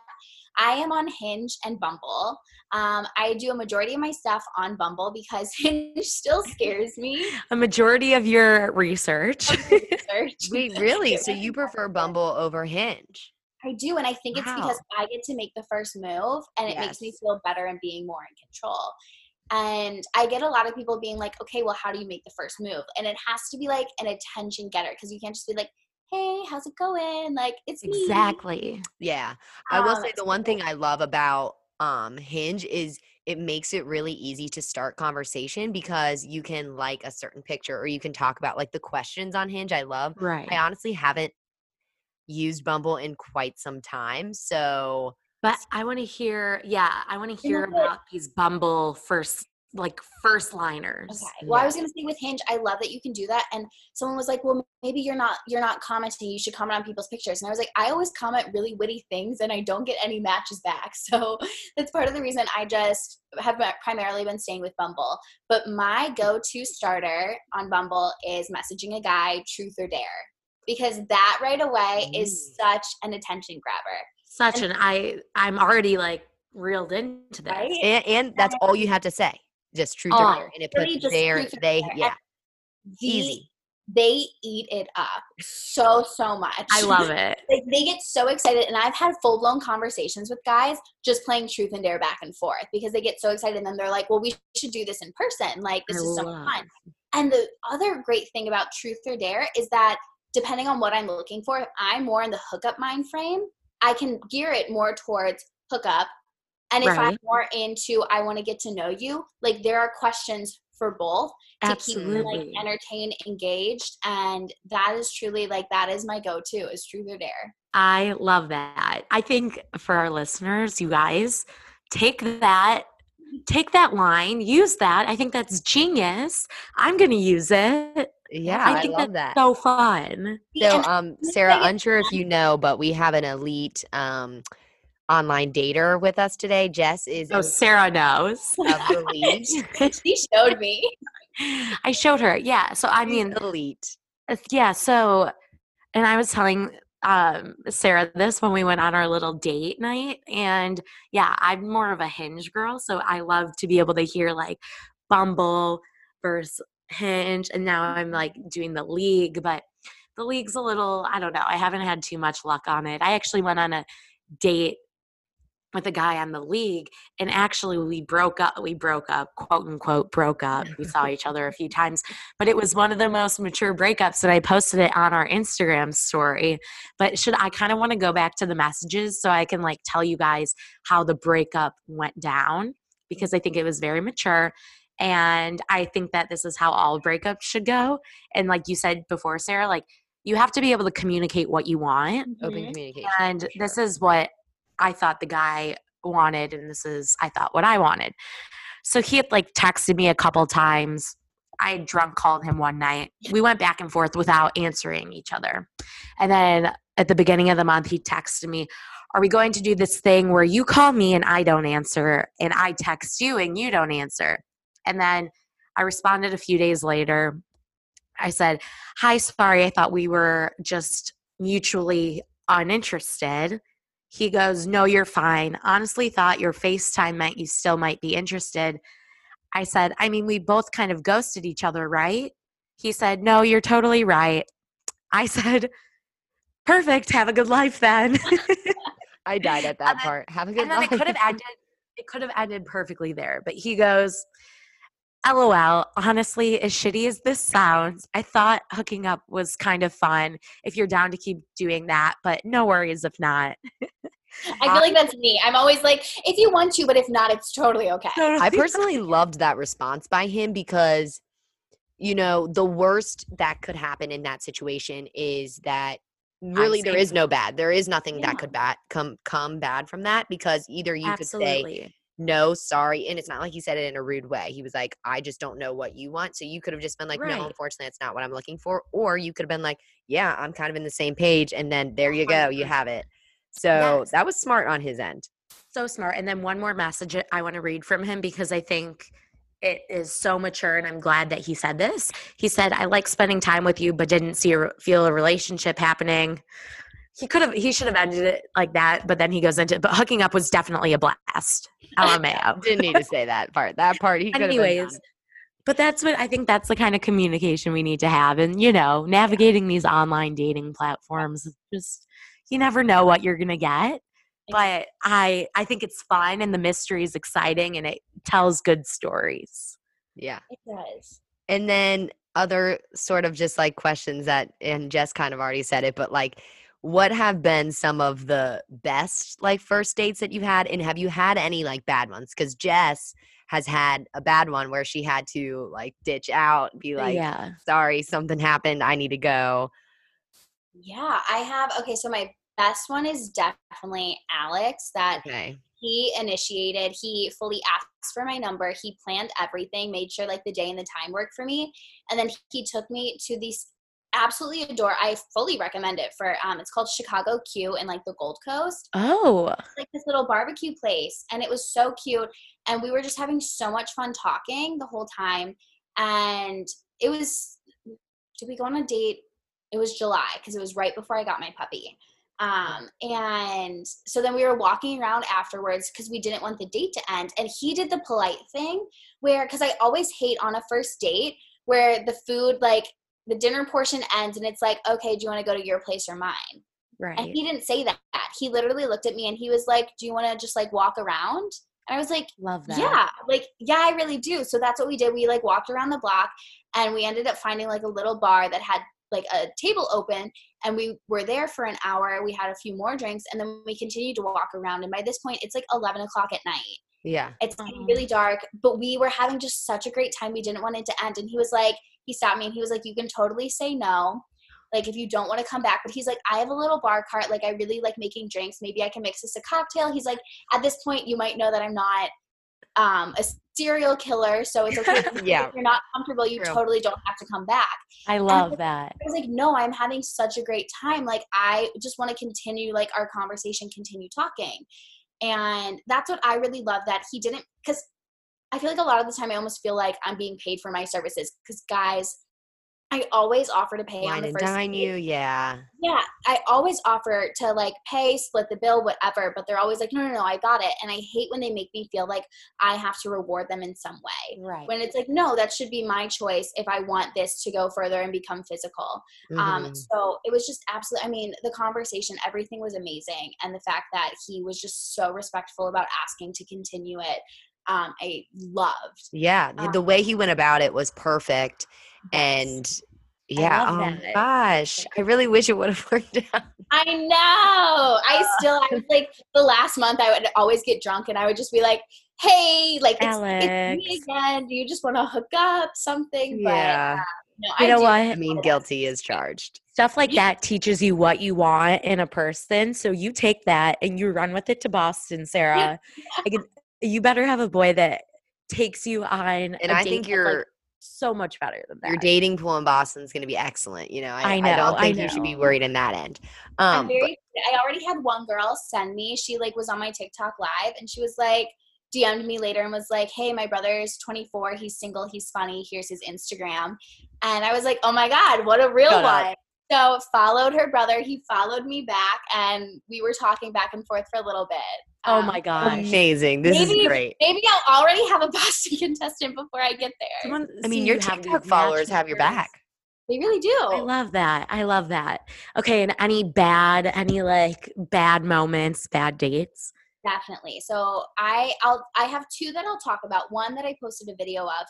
I am on Hinge and Bumble. Um, I do a majority of my stuff on Bumble because Hinge still scares me. A majority of your research. Research. Wait, really? So you prefer Bumble over Hinge? I do, and I think it's because I get to make the first move, and it makes me feel better and being more in control. And I get a lot of people being like, "Okay, well, how do you make the first move?" And it has to be like an attention getter because you can't just be like, "Hey, how's it going?" Like it's me. exactly. Yeah. I will Um, say the one thing I love about um Hinge is it makes it really easy to start conversation because you can like a certain picture or you can talk about like the questions on Hinge I love. Right. I honestly haven't used Bumble in quite some time. So But I want to hear, yeah, I want to hear about these Bumble first, like first liners. Okay. Well, I was gonna say with Hinge, I love that you can do that. And someone was like, "Well, maybe you're not you're not commenting. You should comment on people's pictures." And I was like, "I always comment really witty things, and I don't get any matches back." So that's part of the reason I just have primarily been staying with Bumble. But my mm. go-to starter on Bumble is messaging a guy, truth or dare, because that right away is Mm. such an attention grabber. Such an I I'm already like reeled into this. Right? and, and that's all you have to say. Just truth Oh, or dare. And it really puts just there truth or they dare. yeah. The- Easy. They eat it up so so much. I love it. like they get so excited and i've had full-blown conversations with guys just playing truth and dare back and forth because they get so excited and then they're like well we should do this in person like this I is so fun and the other great thing about truth or dare is that depending on what i'm looking for if i'm more in the hookup mind frame i can gear it more towards hookup And if I'm more into I want to get to know you, like there are questions for both to keep them like entertained, engaged, and that is truly like that is my go-to is truth or dare. I love that. I think for our listeners, you guys, take that take that line, use that. I think that's genius. I'm going to use it. Yeah, I I, love that's that. so fun. So, um, Sarah, unsure if you know, but we have an elite um online dater with us today. Jess is Oh, Sarah knows. she showed me. I showed her. Yeah. So I mean, elite. Uh, yeah so and i was telling um sarah this when we went on our little date night and yeah i'm more of a hinge girl so i love to be able to hear like bumble versus hinge and now i'm like doing the league but the league's a little i don't know i haven't had too much luck on it. I actually went on a date with a guy on the league and actually we broke up we broke up quote unquote broke up. We saw each other a few times but it was one of the most mature breakups and i posted it on our instagram story but should i kind of want to go back to the messages so i can like tell you guys how the breakup went down because i think it was very mature and i think that this is how all breakups should go and like you said before sarah like you have to be able to communicate what you want Open Mhm. communication. and for this is what I thought the guy wanted, and this is I thought what I wanted. So he had like texted me a couple times. I had drunk called him one night. We went back and forth without answering each other. And then at the beginning of the month, he texted me, Are we going to do this thing where you call me and I don't answer, and I text you and you don't answer? And then I responded a few days later. I said, Hi, sorry, I thought we were just mutually uninterested. He goes, No, you're fine. Honestly, thought your FaceTime meant you still might be interested. I said, I mean, we both kind of ghosted each other, right? He said, No, you're totally right. I said, Perfect. Have a good life then. I died at that then- part. Have a good and then it could have ended it could have ended perfectly there. But he goes, LOL, honestly, as shitty as this sounds, I thought hooking up was kind of fun if you're down to keep doing that, but no worries if not. I feel like um that's me. I'm always like, if you want to, but if not, it's totally okay. I personally loved that response by him because, you know, the worst that could happen in that situation is that really there is no bad. There is nothing Yeah. that could bad come come bad from that because either you could say Absolutely. No, sorry, and it's not like he said it in a rude way. He was like, I just don't know what you want. So you could have just been like, Right. no, unfortunately, that's not what I'm looking for. Or you could have been like, yeah, I'm kind of in the same page, and then there you go, you have it. So Yes. that was smart on his end. so smart. And then one more message I want to read from him because I think it is so mature and I'm glad that he said this. He said, I like spending time with you, but didn't see or feel a relationship happening. He could have, he should have ended it like that, but then he goes into, but hooking up was definitely a blast. LMAO. Didn't need to say that part. That part he could Anyways, but that's what I think that's the kind of communication we need to have. And, you know, navigating these online dating platforms, is just, you never know what you're going to get. But I, I think it's fun and the mystery is exciting and it tells good stories. Yeah. It does. And then other sort of just like questions that, and Jess kind of already said it, but like, what have been some of the best like first dates that you've had? And have you had any like bad ones? Because Jess has had a bad one where she had to like ditch out, be like, yeah. sorry, something happened. I need to go. Yeah, I have. Okay, so my best one is definitely Alex. That Okay. he initiated. He fully asked for my number. He planned everything, made sure like the day and the time worked for me, and then he took me to these absolutely adore. I fully recommend it for. Um, it's called Chicago Q in like the Gold Coast. Oh, It's like this little barbecue place, and it was so cute. And we were just having so much fun talking the whole time, and it was. Did we go on a date? It was July because it was right before I got my puppy. Um, and so then we were walking around afterwards because we didn't want the date to end. And he did the polite thing where, because I always hate on a first date where the food, like the dinner portion ends and it's like, okay, do you want to go to your place or mine? right. And he didn't say that. He literally looked at me and he was like, do you want to just like walk around? And I was like, Love that. yeah, like, yeah, I really do. So that's what we did. We like walked around the block and we ended up finding like a little bar that had like a table open and we were there for an hour we had a few more drinks and then we continued to walk around and by this point it's like 11 o'clock at night Yeah. it's Oh. really dark but we were having just such a great time we didn't want it to end and he was like he stopped me and he was like you can totally say no like if you don't want to come back but he's like i have a little bar cart like i really like making drinks maybe i can mix this a cocktail he's like at this point you might know that i'm not um, a serial killer so it's okay if you're not comfortable you True. totally don't have to come back I love that. I was like, no, I'm having such a great time. Like, I just want to continue, like, our conversation, continue talking. And that's what I really love that he didn't, because I feel like a lot of the time I almost feel like I'm being paid for my services. Because, guys, I always offer to pay on Wine the and first dine date. you. Yeah. Yeah, I always offer to like pay, split the bill, whatever, but they're always like, no, no, no, I got it. And I hate when they make me feel like I have to reward them in some way. Right. When it's like, no, that should be my choice if I want this to go further and become physical. Um, Mhm. so it was just absolutely, I mean, the conversation, everything was amazing. And the fact that he was just so respectful about asking to continue it, um, I loved. yeah. the- um, the way he went about it was perfect. And yeah. love oh my that. gosh. I really wish it would have worked out. I know. I still, I was like, the last month I would always get drunk and I would just be like, hey, like, it's, it's me again. Do you just want to hook up something? But Yeah. uh, no, You I know do what? I mean, guilty is charged. Stuff like that teaches you what you want in a person. So you take that and you run with it to Boston, Sarah. Like, it- you better have a boy that takes you on. And a I date think you're like, so much better than that. your dating pool in Boston is going to be excellent. You know, I, I I don't I think you should be worried in that end. I'm Um, but- very. I already had one girl send me. She like was on my TikTok live, and she was like DM'd me later and was like, "Hey, my brother's 24. He's single. He's funny. Here's his Instagram." And I was like, "Oh my god, what a real Shut up. one!" So followed her brother. He followed me back, and we were talking back and forth for a little bit. Oh my gosh. amazing. This Maybe- is great. Maybe I'll already have a Boston contestant before I get there. Someone I mean, see your you have TikTok followers have your back. they really do. I love that. I love that. Okay, and any bad, any like bad moments, bad dates? definitely so i i'll i have two that i'll talk about one that i posted a video of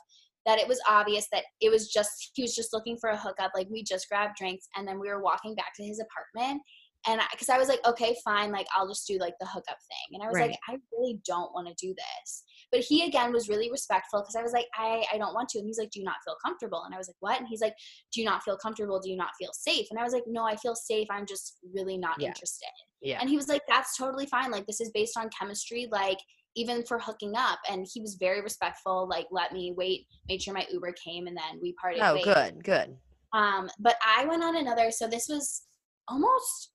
that it was obvious that it was just he was just looking for a hookup like we just grabbed drinks and then we were walking back to his apartment and because I, was like okay fine like i'll just do like the hookup thing and i was Right. like i really don't want to do this but he again was really respectful because i was like I, I don't want to and he's like do you not feel comfortable and i was like what and he's like do you not feel comfortable do you not feel safe and i was like no i feel safe i'm just really not Yeah. interested Yeah. and he was like, that's totally fine. Like, this is based on chemistry, like, even for hooking up. And he was very respectful, like, let me wait, made sure my Uber came, and then we parted Oh, good, good. Um, but I went on another, so this was almost,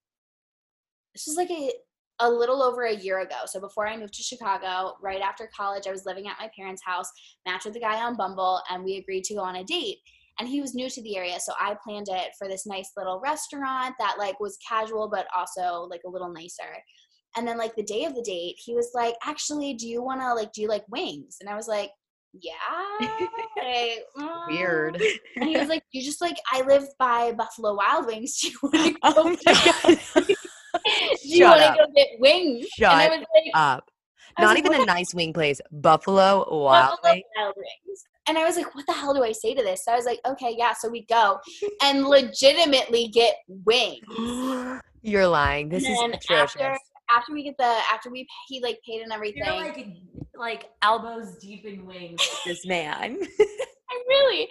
this was like a, a little over a year ago. So before I moved to Chicago, right after college, I was living at my parents' house, matched with a guy on Bumble, and we agreed to go on a date. And he was new to the area, so I planned it for this nice little restaurant that like was casual but also like a little nicer. And then like the day of the date, he was like, "Actually, do you want to like do you like wings?" And I was like, "Yeah." like, mm." Weird. And he was like, "You just like I live by Buffalo Wild Wings. Do you want to go? Oh my god. do you Shut want to go get wings?" and I Shut was like, Up. I was Not like, even what a nice wing place. Buffalo Wild Buffalo Wings. Wild Wings. And I was like, what the hell do I say to this? So I was like, okay, yeah. So we go and legitimately get wings. You're lying. This is and then atrocious. after after we get the after we he like paid and everything. You're like like elbows deep in wings this man. Really.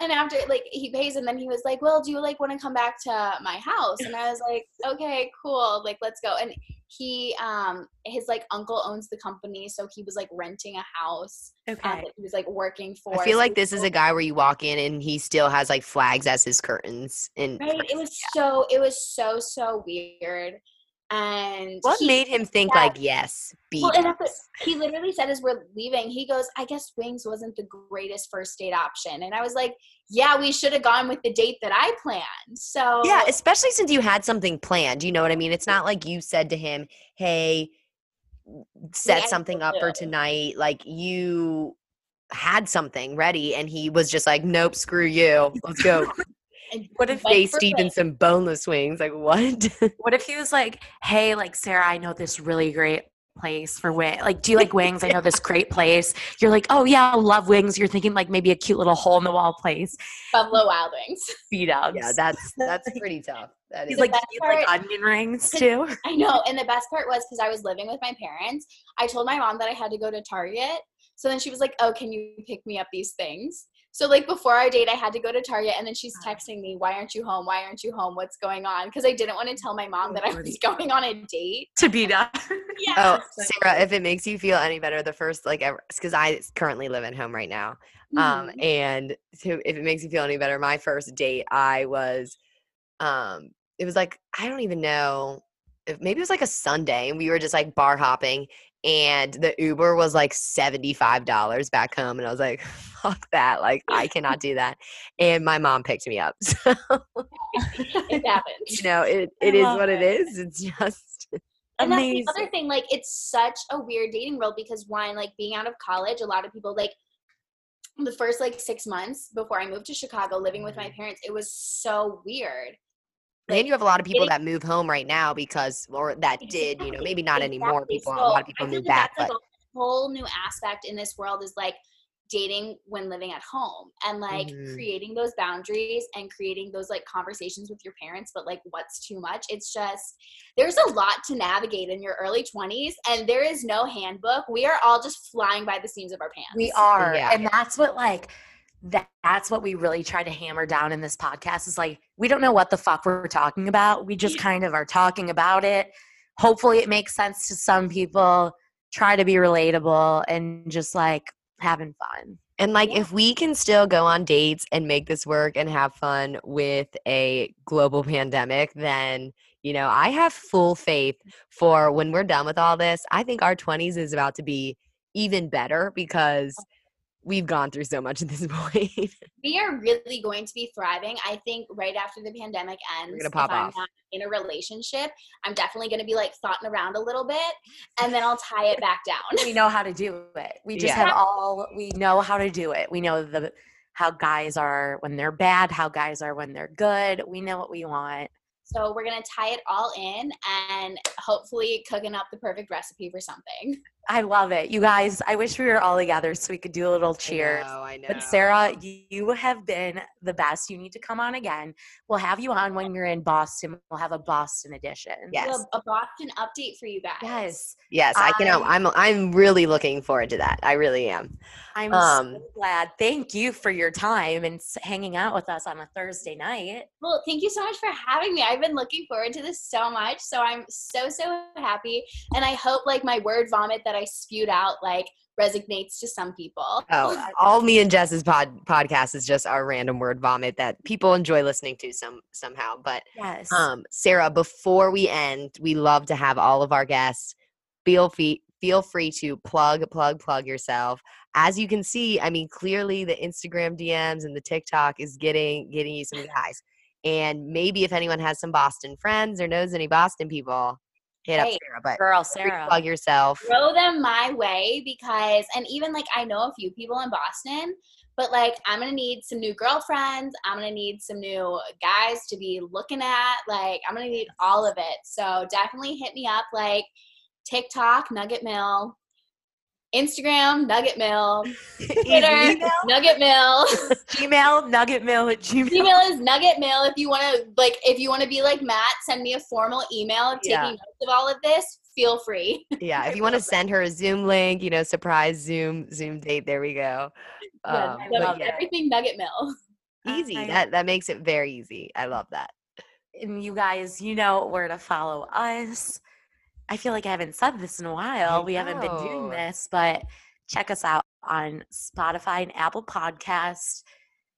And after like he pays and then he was like, Well, do you like want to come back to my house? And I was like, Okay, cool, like let's go. And he um his like uncle owns the company, so he was like renting a house. Um, okay. that he was like working for. I feel like this is a guy where you walk in and he still has like flags as his curtains. And right. It was so it was so, so weird. And what he- made him think like yes, be Well, and he literally said as we're leaving, he goes, "I guess wings wasn't the greatest first date option." And I was like, "Yeah, we should have gone with the date that I planned." So Yeah, especially since you had something planned. You know what I mean? It's not like you said to him, "Hey, set something up for tonight." Like you had something ready, and he was just like, "Nope, screw you. Let's go." and What if went Face for deep in wings. some boneless wings. Like what? what if he was like, hey, like Sarah, I know this really great place for wing. Like, do you like wings? I know this great place. You're like, oh yeah, I love wings. You're thinking like maybe a cute little hole in the wall place. Buffalo Wild Wings. Speed ups. Yeah, that's that's pretty tough. That He's like, best do you like onion rings too? I know. And the best part was because I was living with my parents, I told my mom that I had to go to Target. So then she was like, Oh, can you pick me up these things? So like before our date, I had to go to Target and then she's texting me, Why aren't you home? Why aren't you home? What's going on? Because I didn't want to tell my mom that I was going on a date. to be done. Yeah. Oh, Sarah, if it makes you feel any better, the first like ever, because I currently live at home right now. Um, Mhm. and so if it makes you feel any better, my first date, I was, um, it was like I don't even know, if maybe it was like a Sunday, and we were just like bar hopping, and the Uber was like seventy five dollars back home, and I was like, fuck that, like I cannot do that, and my mom picked me up, so it happens. you know it it is what it it. is. It's just And that's Amazing. the other thing, like it's such a weird dating world because one, like being out of college, a lot of people like the first like six months before I moved to Chicago, living with my Mm-hmm. parents, it was so weird. And you have a lot of people that move home right now because, or that did, you know, maybe not anymore. exactly. People, a lot of people I feel move back, that's, but like a whole new aspect in this world is like dating when living at home and like Mhm. creating those boundaries and creating those like conversations with your parents but like what's too much it's just there's a lot to navigate in your early 20s and there is no handbook we are all just flying by the seams of our pants We are. Yeah. And that's what like that, that's what we really try to hammer down in this podcast is like we don't know what the fuck we're talking about. We just kind of are talking about it. Hopefully it makes sense to some people. Try to be relatable and just like having fun. and like if we can still go on dates and make this work and have fun with a global pandemic, then you know I have full faith for when we're done with all this. I think our twenties is about to be even better because we've gone through so much at this point. we are really going to be thriving. I think right after the pandemic ends, We're gonna pop I'm off. not in a relationship, I'm definitely going to be like thoughting around a little bit, and then I'll tie it back down. We know how to do it. We just Yeah. have all we know how to do it. We know the how guys are when they're bad, how guys are when they're good. We know what we want. So we're going to tie it all in, and hopefully cooking up the perfect recipe for something. I love it. You guys, I wish we were all together so we could do a little cheers. I know, I know. But Sarah, you have been the best. You need to come on again. We'll have you on when you're in Boston. We'll have a Boston edition. Yes. Well, a Boston update for you guys. Yes. Yes, I can. I- I'm. I'm really looking forward to that. I really am. I'm Um, so glad. Thank you for your time and hanging out with us on a Thursday night. Well, thank you so much for having me. I've been looking forward to this so much. So I'm so, so happy. And I hope like my word vomit that I spewed out like resonates to some people. Oh, all me and Jess's pod podcast is just our random word vomit that people enjoy listening to some somehow. But Yes. um, Sarah, before we end, we love to have all of our guests feel free feel free to plug plug plug yourself. As you can see, I mean, clearly the Instagram DMs and the TikTok is getting getting you some guys. And maybe if anyone has some Boston friends or knows any Boston people, hit up Hey, Sarah. But Girl, feel free to Sarah. plug yourself. throw them my way because and even like I know a few people in Boston, but like I'm gonna need some new girlfriends. I'm gonna need some new guys to be looking at. Like I'm gonna need all of it. So definitely hit me up like TikTok, Nugget Mill, Instagram, Nugget Mill, Twitter, Email? Nugget Mill. Gmail, nuggetmill at gmail. email is Nugget Mill. If you want to like if you want to be like Matt, send me a formal email of taking Yeah. notes of all of this. Feel free. yeah if you want to send her a zoom link you know surprise zoom zoom date there we go Yeah, um, so but love yeah, everything Nugget Mill. easy I- that that makes it very easy i love that and you guys, you know where to follow us. I feel like I haven't said this in a while. We haven't been doing this, but check us out on Spotify and Apple Podcast.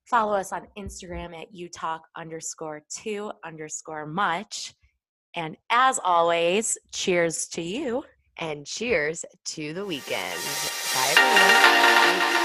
Follow us on Instagram at utalk underscore two underscore much. And as always, cheers to you. and cheers to the weekend bye everyone